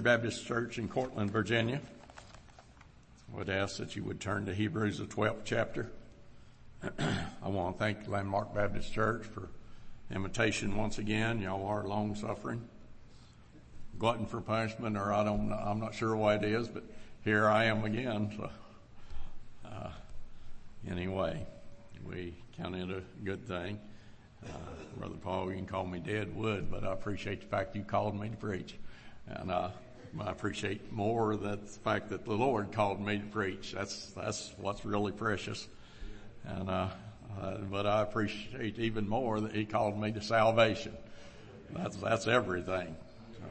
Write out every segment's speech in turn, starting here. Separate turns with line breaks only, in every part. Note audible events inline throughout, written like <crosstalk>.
Baptist Church in Courtland, Virginia. I would ask that you would turn to Hebrews, the 12th chapter. <clears throat> I want to thank Landmark Baptist Church for invitation once again. Y'all are long suffering. Glutton for punishment, or I don't I'm not sure what it is, but here I am again. So, uh, anyway, we count it a good thing. Uh, Brother Paul, you can call me Dead Wood, but I appreciate the fact you called me to preach. And, uh, I appreciate more that the fact that the Lord called me to preach. That's, that's what's really precious. And, uh, uh, but I appreciate even more that He called me to salvation. That's, that's everything. So,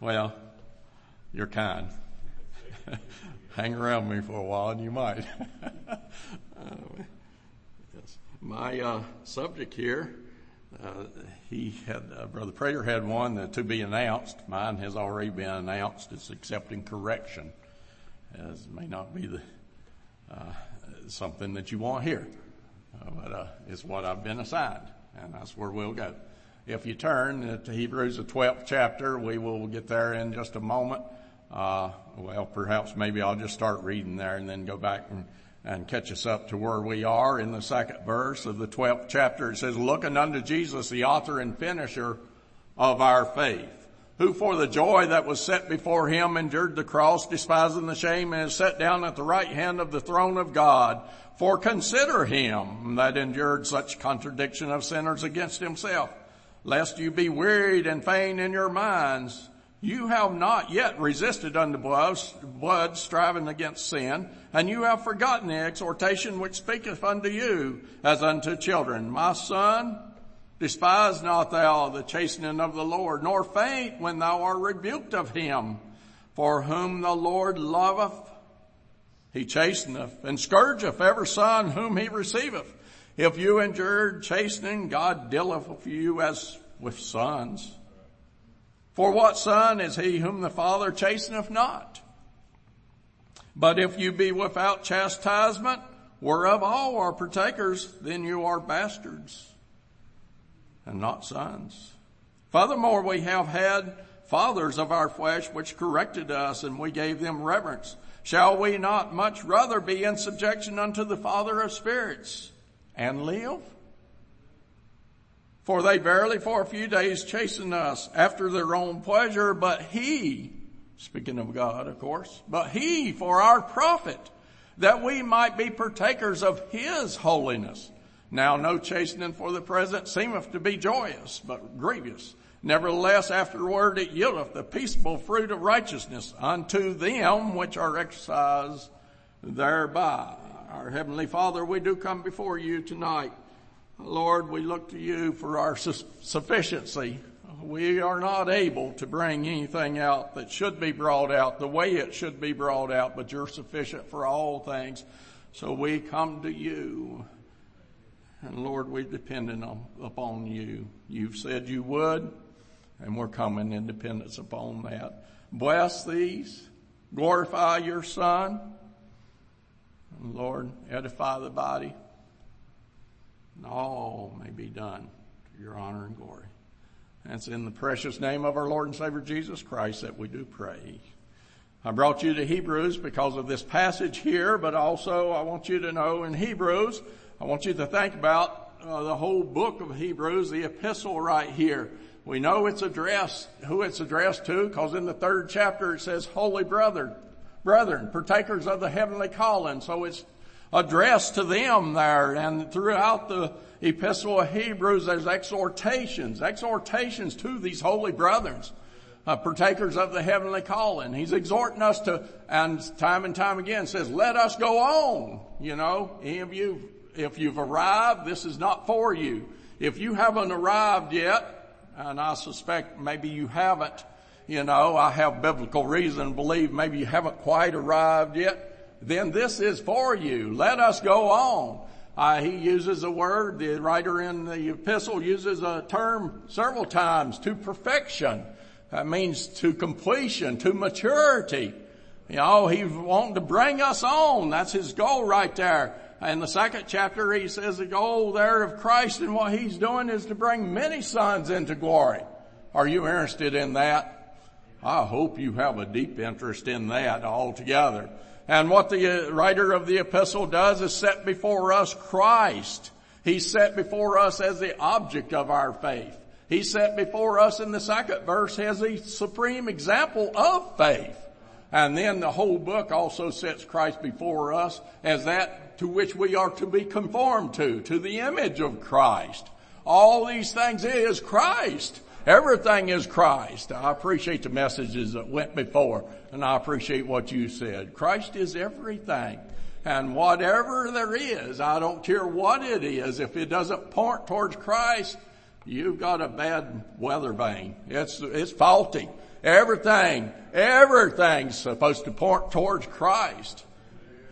well, you're kind. <laughs> Hang around me for a while and you might. yes. <laughs> My, uh, subject here he had, uh, Brother Prater had one to be announced. Mine has already been announced. It's accepting correction. As may not be the, uh, something that you want here, uh, but, uh, it's what I've been assigned and that's where we'll go. If you turn to Hebrews, the 12th chapter, we will get there in just a moment. Uh, well, perhaps maybe I'll just start reading there and then go back and and catch us up to where we are in the second verse of the 12th chapter. It says, looking unto Jesus, the author and finisher of our faith, who for the joy that was set before him endured the cross, despising the shame, and is set down at the right hand of the throne of God. For consider him that endured such contradiction of sinners against himself, lest you be wearied and faint in your minds. You have not yet resisted unto blood, striving against sin, and you have forgotten the exhortation which speaketh unto you as unto children. My son, despise not thou the chastening of the Lord, nor faint when thou art rebuked of him. For whom the Lord loveth, he chasteneth, and scourgeth every son whom he receiveth. If you endure chastening, God dealeth with you as with sons. For what son is he whom the Father chasteneth not? But if you be without chastisement, whereof all are partakers, then you are bastards and not sons. Furthermore, we have had fathers of our flesh which corrected us and we gave them reverence. Shall we not much rather be in subjection unto the Father of spirits and live? For they verily for a few days chasten us after their own pleasure, but he, speaking of God, of course, but he for our profit, that we might be partakers of his holiness. Now no chastening for the present seemeth to be joyous, but grievous. Nevertheless, afterward it yieldeth the peaceable fruit of righteousness unto them which are exercised thereby. Our Heavenly Father, we do come before you tonight Lord, we look to you for our su- sufficiency. We are not able to bring anything out that should be brought out the way it should be brought out, but you're sufficient for all things. So we come to you. And Lord, we're dependent on, upon you. You've said you would, and we're coming in dependence upon that. Bless these. Glorify your son. Lord, edify the body and all may be done to your honor and glory. And it's in the precious name of our Lord and Savior Jesus Christ that we do pray. I brought you to Hebrews because of this passage here, but also I want you to know in Hebrews, I want you to think about uh, the whole book of Hebrews, the epistle right here. We know it's addressed, who it's addressed to, because in the third chapter it says, holy brother, brethren, partakers of the heavenly calling. So it's addressed to them there. And throughout the epistle of Hebrews, there's exhortations, exhortations to these holy brothers. Uh, partakers of the heavenly calling. He's exhorting us to, and time and time again says, let us go on. You know, any of you, if you've arrived, this is not for you. If you haven't arrived yet, and I suspect maybe you haven't, you know, I have biblical reason to believe maybe you haven't quite arrived yet then this is for you. Let us go on. Uh, he uses a word, the writer in the epistle uses a term several times, to perfection. That means to completion, to maturity. You know, he's wanting to bring us on. That's his goal right there. In the second chapter, he says the goal there of Christ and what he's doing is to bring many sons into glory. Are you interested in that? I hope you have a deep interest in that altogether. And what the uh, writer of the epistle does is set before us Christ. He's set before us as the object of our faith. He's set before us in the second verse as the supreme example of faith. And then the whole book also sets Christ before us as that to which we are to be conformed to, to the image of Christ. All these things is Christ. Everything is Christ. I appreciate the messages that went before and I appreciate what you said. Christ is everything. And whatever there is, I don't care what it is, if it doesn't point towards Christ, you've got a bad weather vane. It's, it's faulty. Everything, everything's supposed to point towards Christ.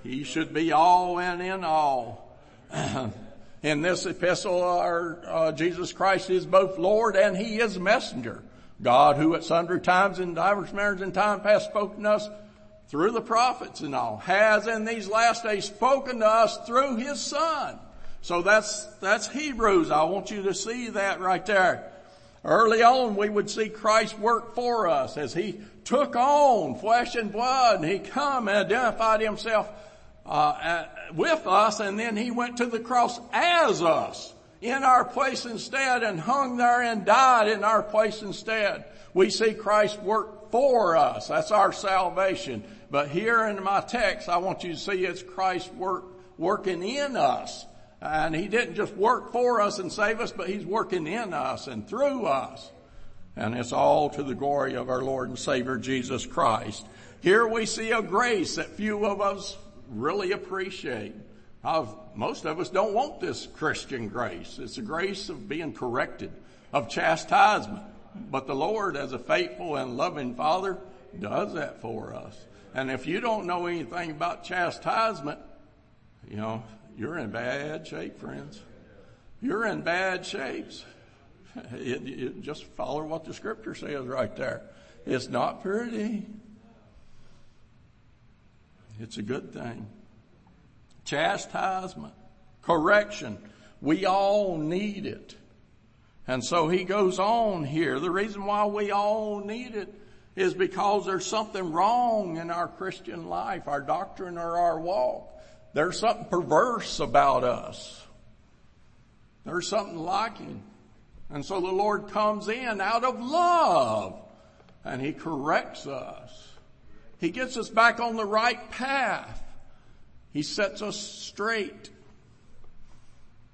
He should be all and in all. <clears throat> in this epistle, our, uh, Jesus Christ is both Lord and He is messenger. God who at sundry times and divers manners in time past spoken to us through the prophets and all, has in these last days spoken to us through His Son. So that's, that's Hebrews. I want you to see that right there. Early on we would see Christ work for us as He took on flesh and blood and He come and identified Himself uh, with us and then he went to the cross as us in our place instead and hung there and died in our place instead. We see Christ work for us. That's our salvation. But here in my text, I want you to see it's Christ work, working in us. And he didn't just work for us and save us, but he's working in us and through us. And it's all to the glory of our Lord and Savior Jesus Christ. Here we see a grace that few of us really appreciate. most of us don't want this Christian grace. It's the grace of being corrected, of chastisement. But the Lord, as a faithful and loving Father, does that for us. And if you don't know anything about chastisement, you know, you're in bad shape, friends. You're in bad shapes. <laughs> It, it, just follow what the scripture says right there. It's not pretty. It's a good thing. Chastisement, correction. We all need it. And so he goes on here. The reason why we all need it is because there's something wrong in our Christian life, our doctrine or our walk. There's something perverse about us. There's something lacking. And so the Lord comes in out of love and he corrects us. He gets us back on the right path. He sets us straight.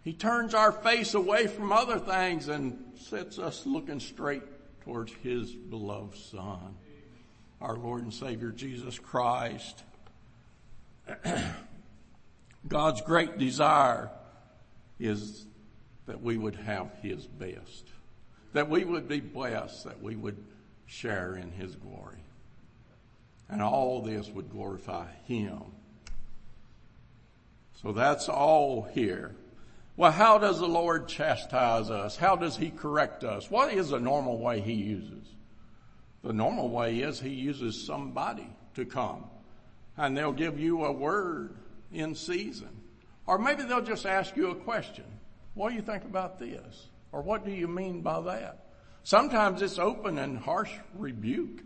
He turns our face away from other things and sets us looking straight towards His beloved Son, our Lord and Savior Jesus Christ. <clears throat> God's great desire is that we would have His best, that we would be blessed, that we would share in His glory. And all this would glorify Him. So that's all here. Well, how does the Lord chastise us? How does He correct us? What is the normal way He uses? The normal way is He uses somebody to come and they'll give you a word in season. Or maybe they'll just ask you a question. What do you think about this? Or what do you mean by that? Sometimes it's open and harsh rebuke.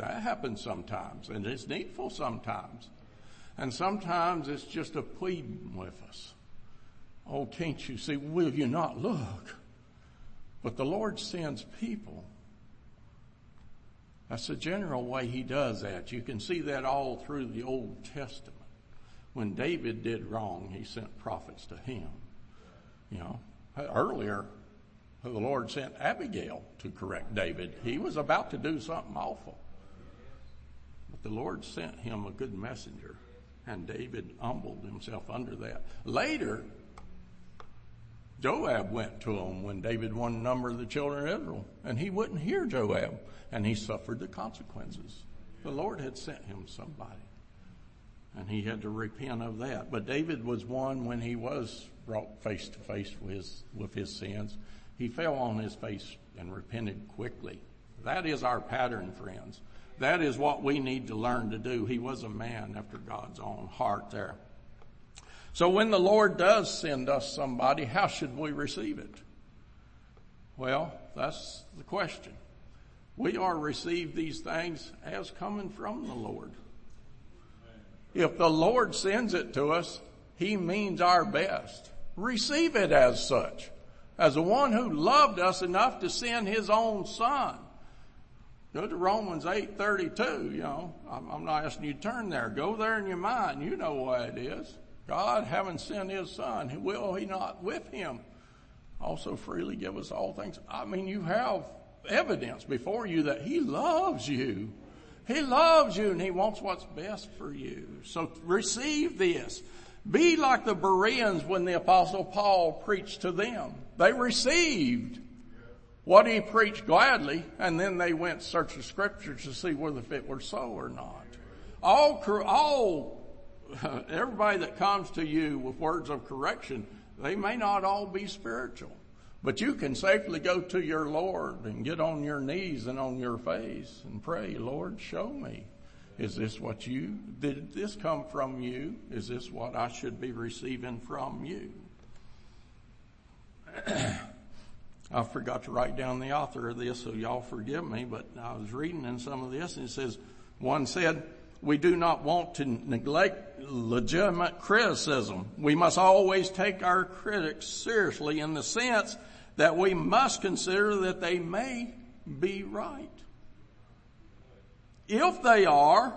That happens sometimes and it's needful sometimes. And sometimes it's just a pleading with us. Oh, can't you see? Will you not look? But the Lord sends people. That's the general way He does that. You can see that all through the Old Testament. When David did wrong, He sent prophets to him. You know, earlier, the Lord sent Abigail to correct David. He was about to do something awful. But the Lord sent him a good messenger, and David humbled himself under that. Later, Joab went to him when David won number of the children of Israel, and he wouldn't hear Joab, and he suffered the consequences. The Lord had sent him somebody, and he had to repent of that. But David was one when he was brought face to face with his, with his sins. He fell on his face and repented quickly. That is our pattern, friends. That is what we need to learn to do. He was a man after God's own heart there. So when the Lord does send us somebody, how should we receive it? Well, that's the question. we are receive these things as coming from the Lord. If the Lord sends it to us, He means our best. Receive it as such. As the one who loved us enough to send His own Son. Go to Romans 8:32, you know. I'm, I'm not asking you to turn there. Go there in your mind. You know what it is. God, having sent His Son, will He not with Him also freely give us all things? I mean, you have evidence before you that He loves you. He loves you and He wants what's best for you. So receive this. Be like the Bereans when the apostle Paul preached to them. They received what he preached gladly and then they went search the scriptures to see whether it were so or not. All, all, <laughs> everybody that comes to you with words of correction, they may not all be spiritual. But you can safely go to your Lord and get on your knees and on your face and pray, Lord, show me. Is this what you, did this come from you? Is this what I should be receiving from you? <clears throat> I forgot to write down the author of this, so y'all forgive me, but I was reading in some of this and it says, one said, we do not want to neglect legitimate criticism. We must always take our critics seriously in the sense that we must consider that they may be right. If they are,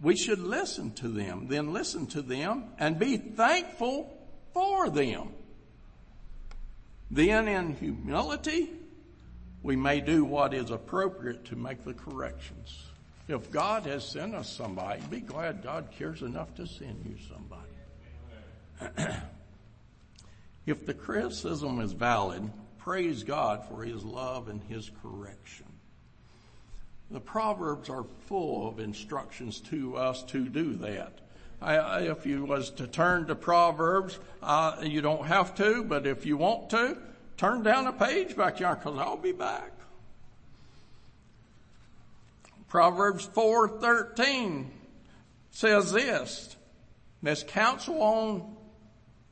we should listen to them, then listen to them and be thankful for them. Then in humility, we may do what is appropriate to make the corrections. If God has sent us somebody, be glad God cares enough to send you somebody. <clears throat> If the criticism is valid, praise God for His love and His correction. The Proverbs are full of instructions to us to do that. If you was to turn to Proverbs, uh, you don't have to, but if you want to, turn down a page back here because I'll be back. Proverbs 4:13 says this: "This counsel on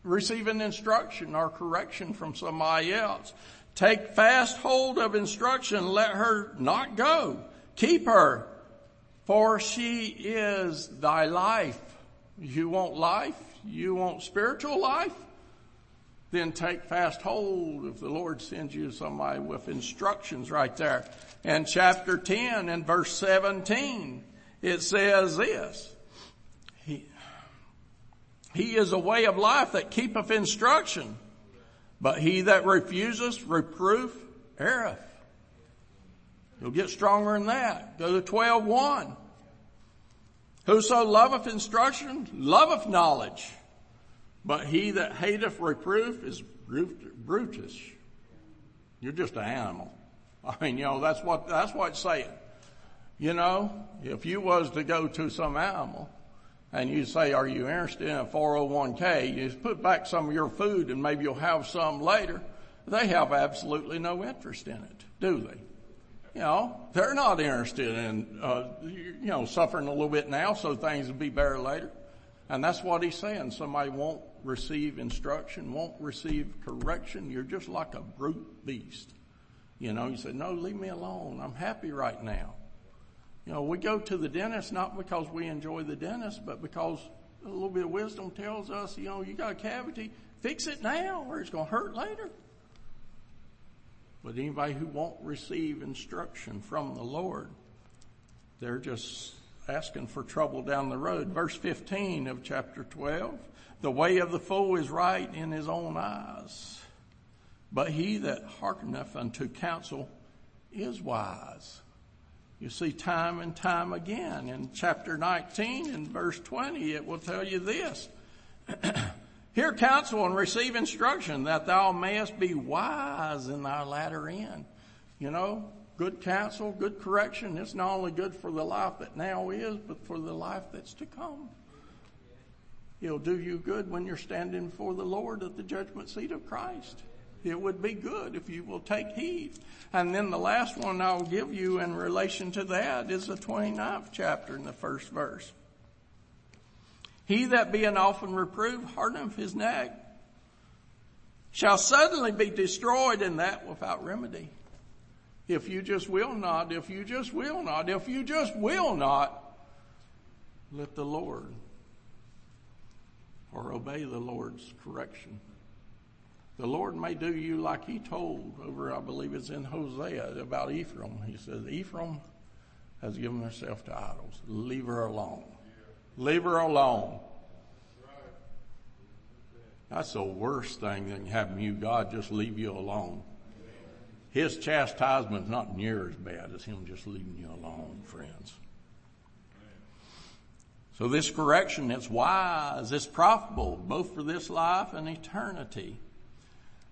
receiving instruction or correction from somebody else. Take fast hold of instruction. Let her not go. Keep her for she is thy life. You want life? You want spiritual life? Then take fast hold if the Lord sends you somebody with instructions right there. In chapter 10 and verse 17, it says this. He he is a way of life that keepeth instruction, but he that refuseth reproof erreth. You'll get stronger than that. Go to 12.1. Whoso loveth instruction, loveth knowledge. But he that hateth reproof is brutish. You're just an animal. I mean, you know, that's what, that's what it's saying. You know, if you was to go to some animal and you say, are you interested in a 401k? You put back some of your food and maybe you'll have some later. They have absolutely no interest in it, do they? You know, they're not interested in, uh, you know, suffering a little bit now so things will be better later. And that's what he's saying. Somebody won't receive instruction, won't receive correction. You're just like a brute beast. You know, you say, no, leave me alone. I'm happy right now. You know, we go to the dentist not because we enjoy the dentist, but because a little bit of wisdom tells us, you know, you got a cavity, fix it now or it's going to hurt later. But anybody who won't receive instruction from the Lord, they're just asking for trouble down the road. Verse 15 of chapter 12, the way of the fool is right in his own eyes, but he that hearkeneth unto counsel is wise. You see time and time again in chapter 19 and verse 20, it will tell you this. <clears throat> Hear counsel and receive instruction that thou mayest be wise in thy latter end. You know, good counsel, good correction, it's not only good for the life that now is, but for the life that's to come. It'll do you good when you're standing before the Lord at the judgment seat of Christ. It would be good if you will take heed. And then the last one I'll give you in relation to that is the 29th chapter in the first verse. He that being often reproved hardeneth his neck shall suddenly be destroyed in that without remedy. if you just will not, if you just will not, if you just will not, let the Lord or obey the Lord's correction. The Lord may do you like he told over, I believe it's in Hosea about Ephraim. He says, Ephraim has given herself to idols. Leave her alone. Leave her alone. That's the worst thing than having you, God, just leave you alone. His chastisement's not near as bad as him just leaving you alone, friends. So this correction is wise, it's profitable, both for this life and eternity.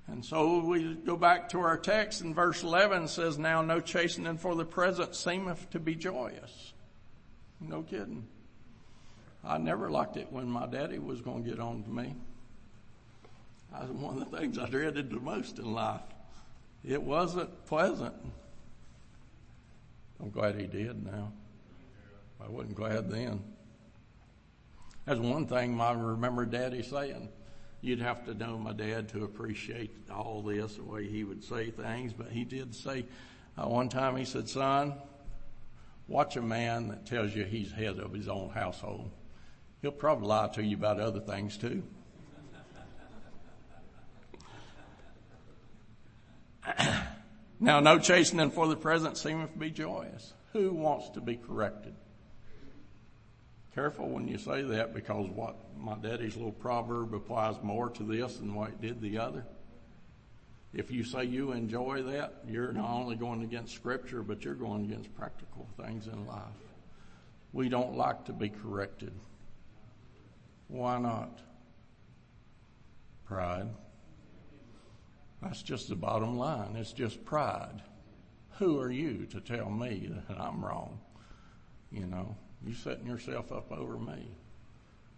And so we go back to our text in verse 11 says, now no chastening for the present seemeth to be joyous. No kidding. I never liked it when my daddy was going to get on to me. That was one of the things I dreaded the most in life. It wasn't pleasant. I'm glad he did now. I wasn't glad then. That's one thing I remember Daddy saying. You'd have to know my dad to appreciate all this, the way he would say things, but he did say, uh, one time he said, son, watch a man that tells you he's head of his own household. He'll probably lie to you about other things too. <coughs> now no chastening for the present seemeth to be joyous. Who wants to be corrected? Careful when you say that because what my daddy's little proverb applies more to this than what it did the other. If you say you enjoy that, you're not only going against scripture, but you're going against practical things in life. We don't like to be corrected. Why not? Pride. That's just the bottom line. It's just pride. Who are you to tell me that I'm wrong? You know, you setting yourself up over me.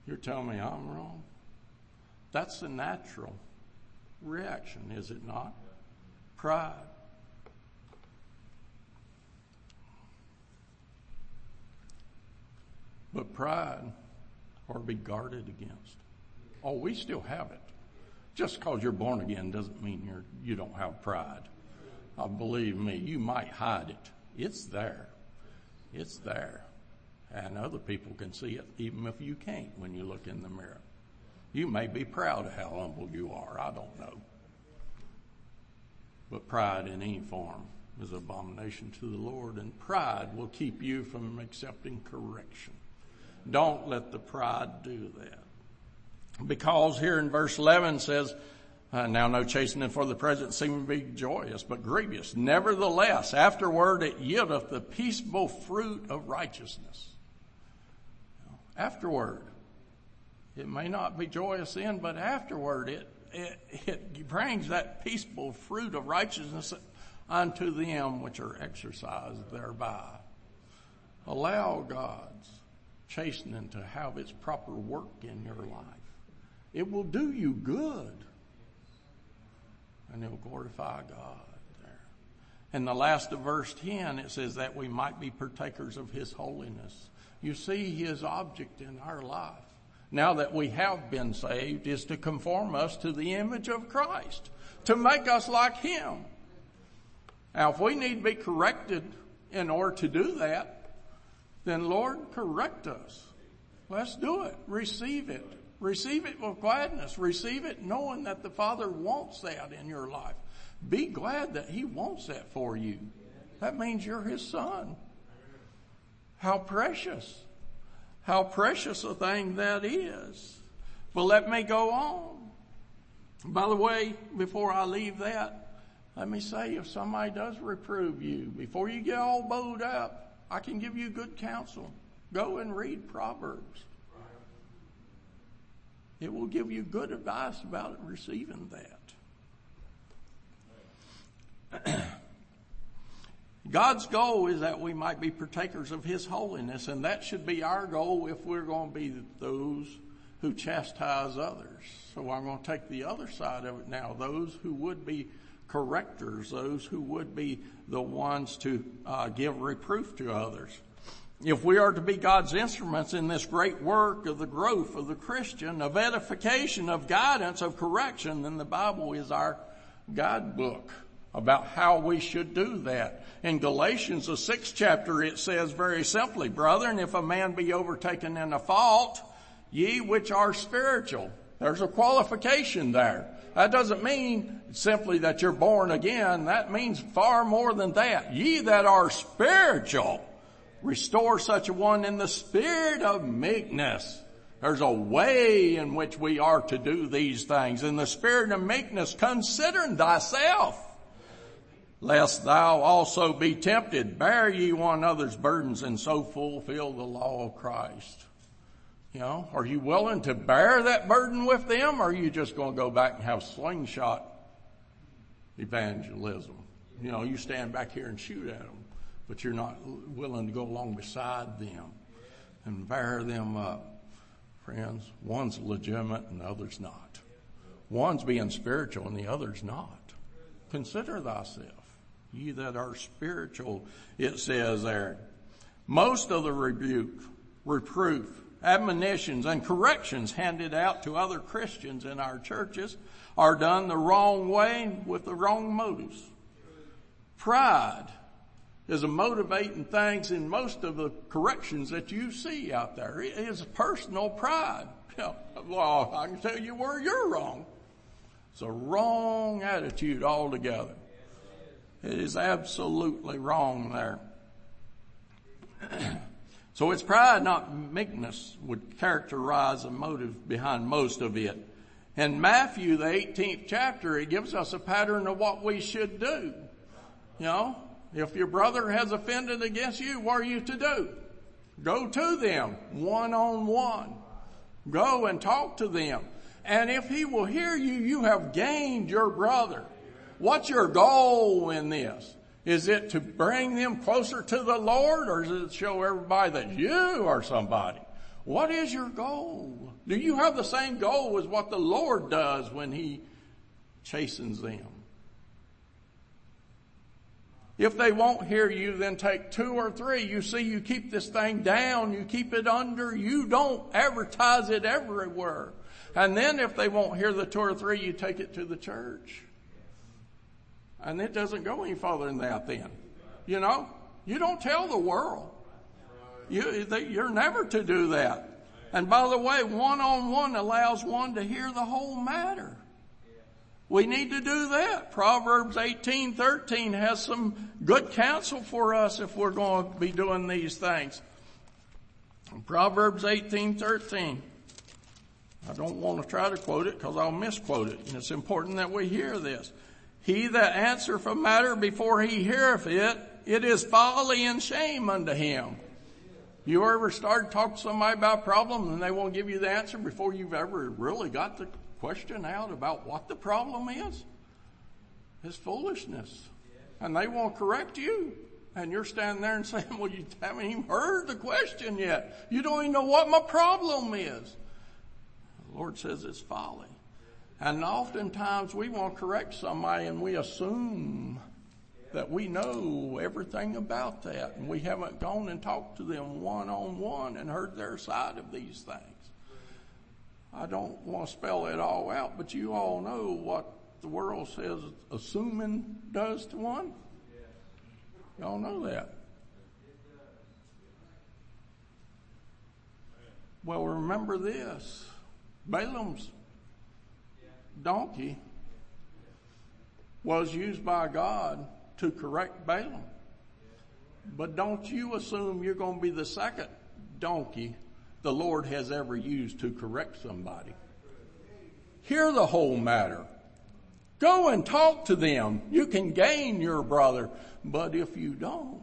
You're telling me I'm wrong? That's the natural reaction, is it not? Pride. But pride to be guarded against. Oh, we still have it. Just because you're born again doesn't mean you're, you don't have pride. Uh, believe me, you might hide it. It's there. It's there. And other people can see it even if you can't when you look in the mirror. You may be proud of how humble you are. I don't know. But pride in any form is an abomination to the Lord and pride will keep you from accepting correction. Don't let the pride do that. Because here in verse 11 says, uh, now no chastening for the present seem to be joyous, but grievous. Nevertheless, afterward it yieldeth the peaceable fruit of righteousness afterward. It may not be joyous then, but afterward it, it, it brings that peaceful fruit of righteousness unto them which are exercised thereby. Allow God's chastening to have its proper work in your life. It will do you good. And it will glorify God there. In the last of verse 10, it says that we might be partakers of His holiness you see his object in our life, now that we have been saved, is to conform us to the image of Christ, to make us like him. Now, if we need to be corrected in order to do that, then Lord, correct us. Let's do it. Receive it. Receive it with gladness. Receive it knowing that the Father wants that in your life. Be glad that He wants that for you. That means you're His son. How precious. How precious a thing that is. But let me go on. By the way, before I leave that, let me say if somebody does reprove you, before you get all bowed up, I can give you good counsel. Go and read Proverbs. It will give you good advice about receiving that. <clears throat> God's goal is that we might be partakers of His holiness, and that should be our goal if we're going to be those who chastise others. So I'm going to take the other side of it now. Those who would be correctors, those who would be the ones to uh, give reproof to others. If we are to be God's instruments in this great work of the growth of the Christian, of edification, of guidance, of correction, then the Bible is our guidebook about how we should do that. In Galatians, the sixth chapter, it says very simply, brethren, if a man be overtaken in a fault, ye which are spiritual. There's a qualification there. That doesn't mean simply that you're born again. That means far more than that. Ye that are spiritual, restore such a one in the spirit of meekness. There's a way in which we are to do these things. In the spirit of meekness, considering thyself lest thou also be tempted. Bear ye one another's burdens and so fulfill the law of Christ. You know, are you willing to bear that burden with them or are you just going to go back and have slingshot evangelism? You know, you stand back here and shoot at them, but you're not willing to go along beside them and bear them up. Friends, one's legitimate and the other's not. One's being spiritual and the other's not. Consider thyself ye that are spiritual, it says there. Most of the rebuke, reproof, admonitions, and corrections handed out to other Christians in our churches are done the wrong way with the wrong motives. Pride is a motivating things in most of the corrections that you see out there. It is personal pride. <laughs> well, I can tell you where you're wrong. It's a wrong attitude altogether. It is absolutely wrong there. <clears throat> so it's pride, not meekness, would characterize the motive behind most of it. In Matthew, the 18th chapter, it gives us a pattern of what we should do. You know, if your brother has offended against you, what are you to do? Go to them one on one. Go and talk to them. And if he will hear you, you have gained your brother. What's your goal in this? Is it to bring them closer to the Lord or is it to show everybody that you are somebody? What is your goal? Do you have the same goal as what the Lord does when He chastens them? If they won't hear you, then take two or three. You see, you keep this thing down, you keep it under, you don't advertise it everywhere. And then if they won't hear the two or three, you take it to the church. And it doesn't go any further than that then. You know? You don't tell the world. You, you're never to do that. And by the way, one on one allows one to hear the whole matter. We need to do that. Proverbs 18:13 has some good counsel for us if we're going to be doing these things. Proverbs 18:13. I don't want to try to quote it because I'll misquote it. And it's important that we hear this. He that answereth a matter before he heareth it, it is folly and shame unto him. You ever start talking to somebody about a problem and they won't give you the answer before you've ever really got the question out about what the problem is? It's foolishness. And they won't correct you. And you're standing there and <laughs> saying, well, you haven't even heard the question yet. You don't even know what my problem is. The Lord says it's folly. And oftentimes we want to correct somebody and we assume that we know everything about that and we haven't gone and talked to them one on one and heard their side of these things. I don't want to spell it all out, but you all know what the world says assuming does to one. Y'all know that. Well, remember this. Balaam's donkey was used by God to correct Balaam. But don't you assume you're going to be the second donkey the Lord has ever used to correct somebody. Hear the whole matter. Go and talk to them. You can gain your brother. But if you don't,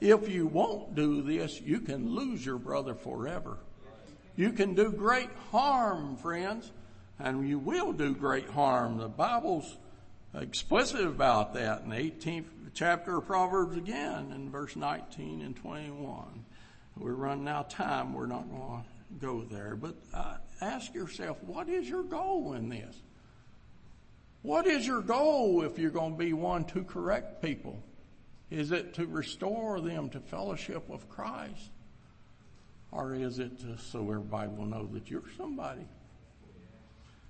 if you won't do this, you can lose your brother forever. You can do great harm, friends and you will do great harm. The Bible's explicit about that in the 18th chapter of Proverbs again in verse 19 and 21. We're running out of time. We're not going to go there. But uh, ask yourself, what is your goal in this? What is your goal if you're going to be one to correct people? Is it to restore them to fellowship with Christ? Or is it so everybody will know that you're somebody?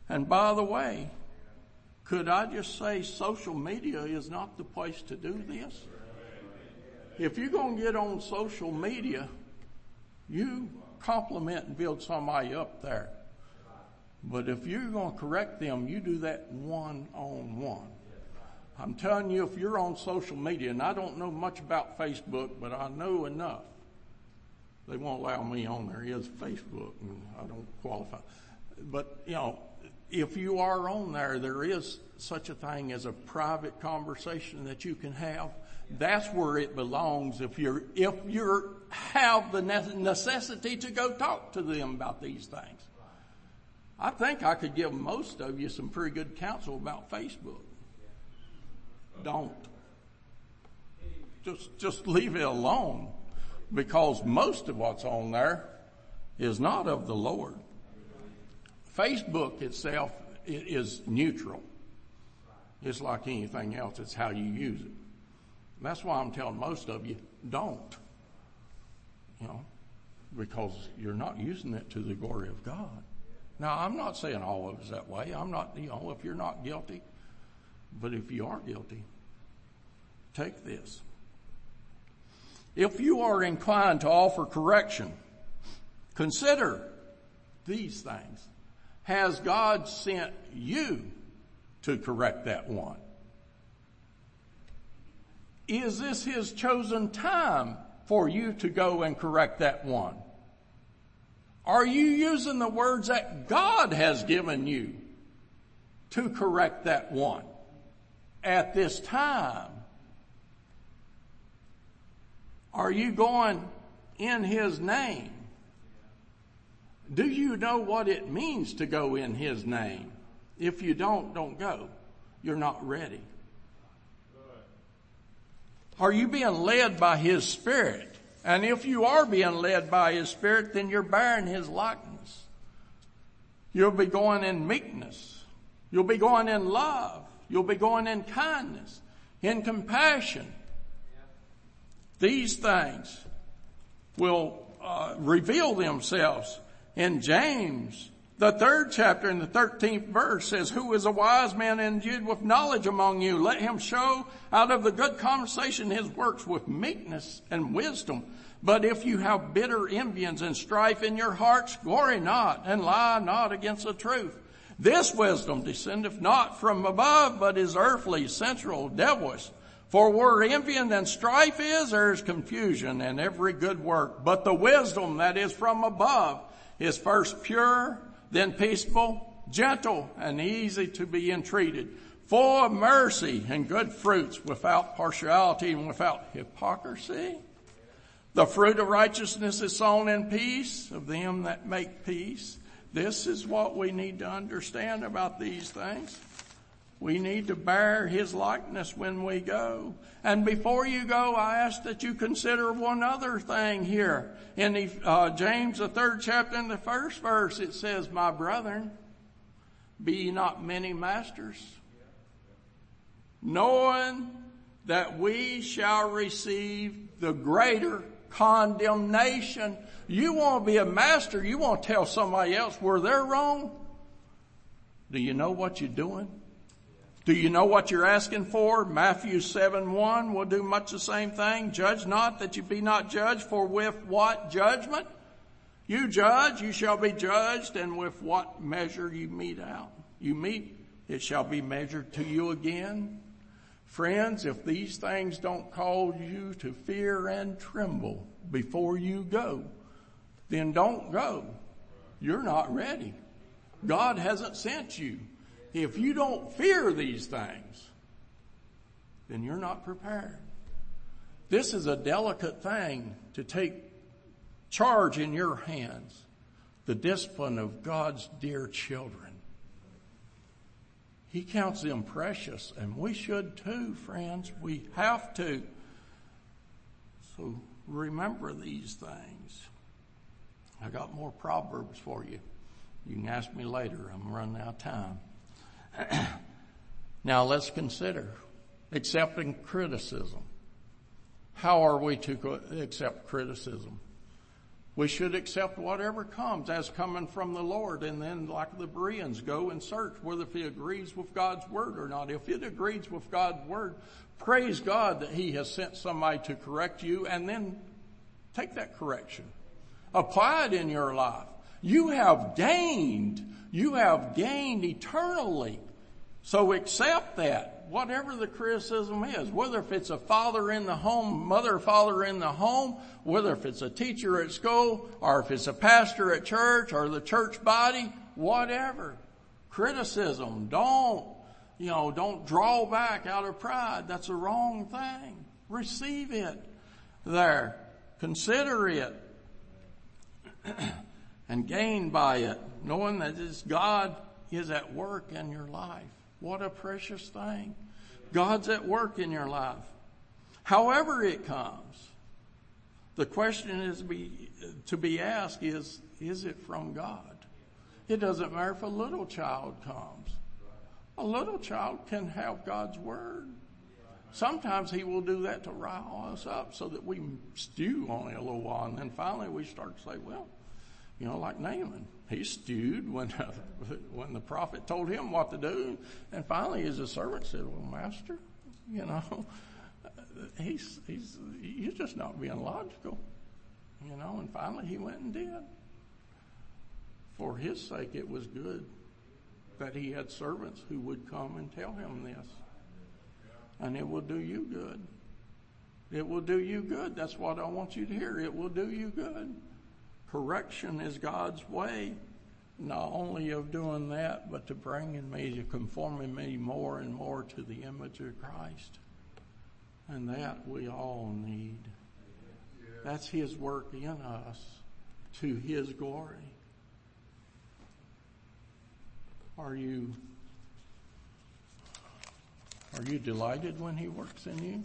And by the way, Could I just say social media is not the place to do this? If you're going to get on social media, you compliment and build somebody up there. But if you're going to correct them, you do that one on one. I'm telling you, if you're on social media, and I don't know much about Facebook, but I know enough. They won't allow me on there. Is Facebook, and I don't qualify. But you know, if you are on there, there is such a thing as a private conversation that you can have. That's where it belongs if you're, if you have the necessity to go talk to them about these things. I think I could give most of you some pretty good counsel about Facebook. Don't. Just, just leave it alone because most of what's on there is not of the Lord. Facebook itself is neutral. It's like anything else. It's how you use it. That's why I'm telling most of you, don't. You know, because you're not using it to the glory of God. Now, I'm not saying all of us that way. I'm not, you know, if you're not guilty, but if you are guilty, take this. If you are inclined to offer correction, consider these things. Has God sent you to correct that one? Is this His chosen time for you to go and correct that one? Are you using the words that God has given you to correct that one at this time? Are you going in His name? Do you know what it means to go in His name? If you don't, don't go. You're not ready. Are you being led by His Spirit? And if you are being led by His Spirit, then you're bearing His likeness. You'll be going in meekness. You'll be going in love. You'll be going in kindness, in compassion. These things will uh, reveal themselves in James, the third chapter in the 13th verse says, who is a wise man endued with knowledge among you? Let him show out of the good conversation his works with meekness and wisdom. But if you have bitter envyings and strife in your hearts, glory not and lie not against the truth. This wisdom descendeth not from above, but is earthly, sensual, devilish. For where envy and strife is, there is confusion and every good work. But the wisdom that is from above is first pure, then peaceable, gentle, and easy to be entreated, full of mercy and good fruits, without partiality and without hypocrisy. The fruit of righteousness is sown in peace of them that make peace. This is what we need to understand about these things. We need to bear His likeness when we go. And before you go, I ask that you consider one other thing here. In the, uh, James, the third chapter, in the first verse, it says, My brethren, be ye not many masters, knowing that we shall receive the greater condemnation. You want to be a master, you want to tell somebody else where they're wrong. Do you know what you're doing? Do you know what you're asking for? Matthew 7 1 will do much the same thing. Judge not that you be not judged, for with what judgment you judge, you shall be judged, and with what measure you mete out, you mete, it shall be measured to you again. Friends, if these things don't cause you to fear and tremble before you go, then don't go. You're not ready. God hasn't sent you. If you don't fear these things, then you're not prepared. This is a delicate thing to take charge in your hands. The discipline of God's dear children. He counts them precious and we should too, friends. We have to. So remember these things. I got more proverbs for you. You can ask me later. I'm running out of time. <clears throat> now let's consider accepting criticism. How are we to accept criticism? We should accept whatever comes as coming from the Lord and then like the Bereans go and search whether if he agrees with God's word or not. If it agrees with God's word, praise God that he has sent somebody to correct you and then take that correction. Apply it in your life. You have gained, you have gained eternally. So accept that whatever the criticism is, whether if it's a father in the home, mother, father in the home, whether if it's a teacher at school, or if it's a pastor at church, or the church body, whatever. Criticism, don't, you know, don't draw back out of pride. That's the wrong thing. Receive it there. Consider it. <clears throat> and gain by it, knowing that God is at work in your life. What a precious thing. God's at work in your life. However it comes, the question is be, to be asked is, is it from God? It doesn't matter if a little child comes. A little child can have God's word. Sometimes he will do that to rile us up so that we stew only a little while and then finally we start to say, well, you know, like Naaman. He stewed when, <laughs> when the prophet told him what to do. And finally his servant said, well, master, you know, <laughs> he's, he's, he's just not being logical. You know, and finally he went and did. For his sake, it was good that he had servants who would come and tell him this. And it will do you good. It will do you good. That's what I want you to hear. It will do you good. Correction is God's way, not only of doing that, but to bringing me, to conforming me more and more to the image of Christ. And that we all need. That's His work in us to His glory. Are you, are you delighted when He works in you?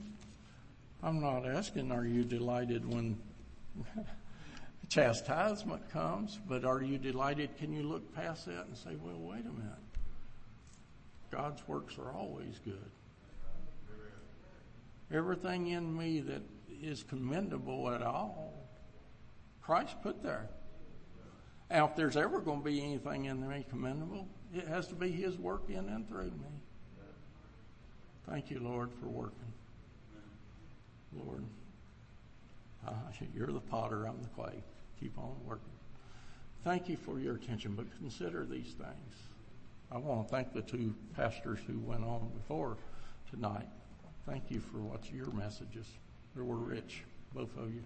I'm not asking, are you delighted when <laughs> chastisement comes, but are you delighted? Can you look past that and say, well, wait a minute. God's works are always good. Everything in me that is commendable at all, Christ put there. Now, if there's ever going to be anything in me commendable, it has to be His work in and through me. Thank you, Lord, for working. Lord, uh, <laughs> you're the potter, I'm the clay keep on working. Thank you for your attention, but consider these things. I want to thank the two pastors who went on before tonight. Thank you for what your messages. They were rich, both of you.